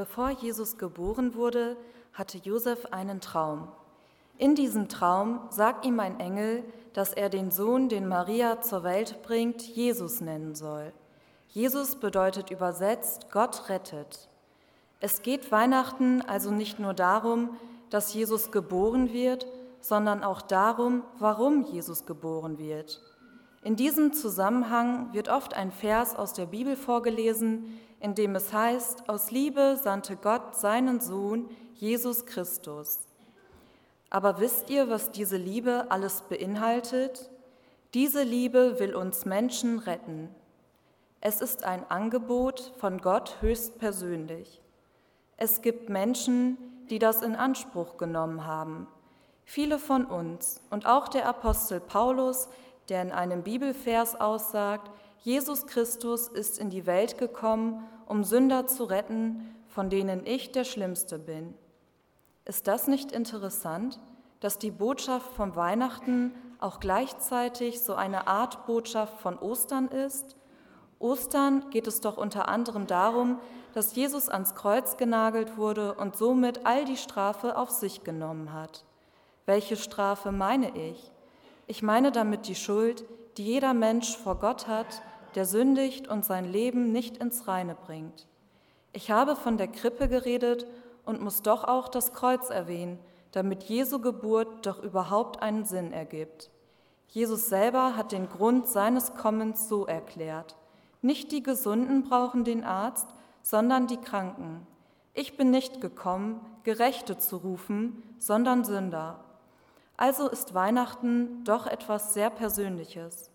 Bevor Jesus geboren wurde, hatte Josef einen Traum. In diesem Traum sagt ihm ein Engel, dass er den Sohn, den Maria zur Welt bringt, Jesus nennen soll. Jesus bedeutet übersetzt Gott rettet. Es geht Weihnachten also nicht nur darum, dass Jesus geboren wird, sondern auch darum, warum Jesus geboren wird. In diesem Zusammenhang wird oft ein Vers aus der Bibel vorgelesen, in dem es heißt, aus Liebe sandte Gott seinen Sohn, Jesus Christus. Aber wisst ihr, was diese Liebe alles beinhaltet? Diese Liebe will uns Menschen retten. Es ist ein Angebot von Gott höchstpersönlich. Es gibt Menschen, die das in Anspruch genommen haben. Viele von uns und auch der Apostel Paulus der in einem Bibelvers aussagt, Jesus Christus ist in die Welt gekommen, um Sünder zu retten, von denen ich der Schlimmste bin. Ist das nicht interessant, dass die Botschaft vom Weihnachten auch gleichzeitig so eine Art Botschaft von Ostern ist? Ostern geht es doch unter anderem darum, dass Jesus ans Kreuz genagelt wurde und somit all die Strafe auf sich genommen hat. Welche Strafe meine ich? Ich meine damit die Schuld, die jeder Mensch vor Gott hat, der sündigt und sein Leben nicht ins Reine bringt. Ich habe von der Krippe geredet und muss doch auch das Kreuz erwähnen, damit Jesu Geburt doch überhaupt einen Sinn ergibt. Jesus selber hat den Grund seines Kommens so erklärt. Nicht die Gesunden brauchen den Arzt, sondern die Kranken. Ich bin nicht gekommen, Gerechte zu rufen, sondern Sünder. Also ist Weihnachten doch etwas sehr Persönliches.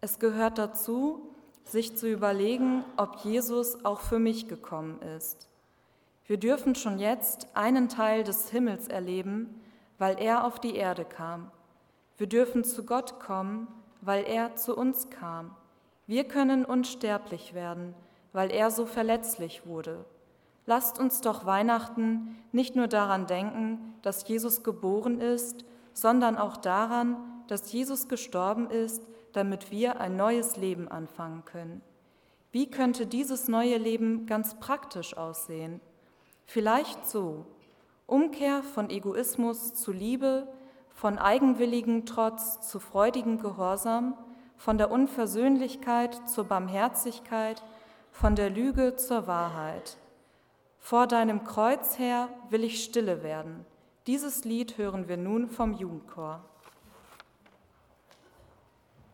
Es gehört dazu, sich zu überlegen, ob Jesus auch für mich gekommen ist. Wir dürfen schon jetzt einen Teil des Himmels erleben, weil er auf die Erde kam. Wir dürfen zu Gott kommen, weil er zu uns kam. Wir können unsterblich werden, weil er so verletzlich wurde. Lasst uns doch Weihnachten nicht nur daran denken, dass Jesus geboren ist, sondern auch daran, dass Jesus gestorben ist, damit wir ein neues Leben anfangen können. Wie könnte dieses neue Leben ganz praktisch aussehen? Vielleicht so. Umkehr von Egoismus zu Liebe, von eigenwilligen Trotz zu freudigen Gehorsam, von der Unversöhnlichkeit zur Barmherzigkeit, von der Lüge zur Wahrheit. Vor deinem Kreuz her will ich stille werden. Dieses Lied hören wir nun vom Jugendchor.